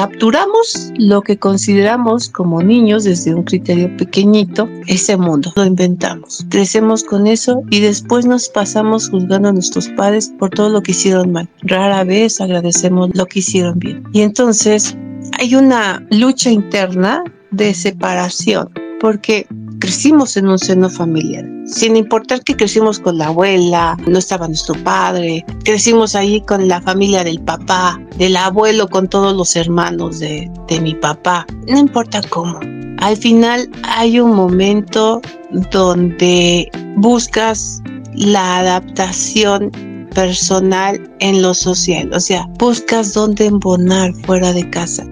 capturamos lo que consideramos como niños desde un criterio pequeñito, ese mundo, lo inventamos. Crecemos con eso y después nos pasamos juzgando a nuestros padres por todo lo que hicieron mal. Rara vez agradecemos lo que hicieron bien. Y entonces hay una lucha interna de separación porque crecimos en un seno familiar, sin importar que crecimos con la abuela, no estaba nuestro padre, crecimos ahí con la familia del papá, del abuelo, con todos los hermanos de, de mi papá, no importa cómo. Al final hay un momento donde buscas la adaptación personal en lo social, o sea, buscas dónde embonar fuera de casa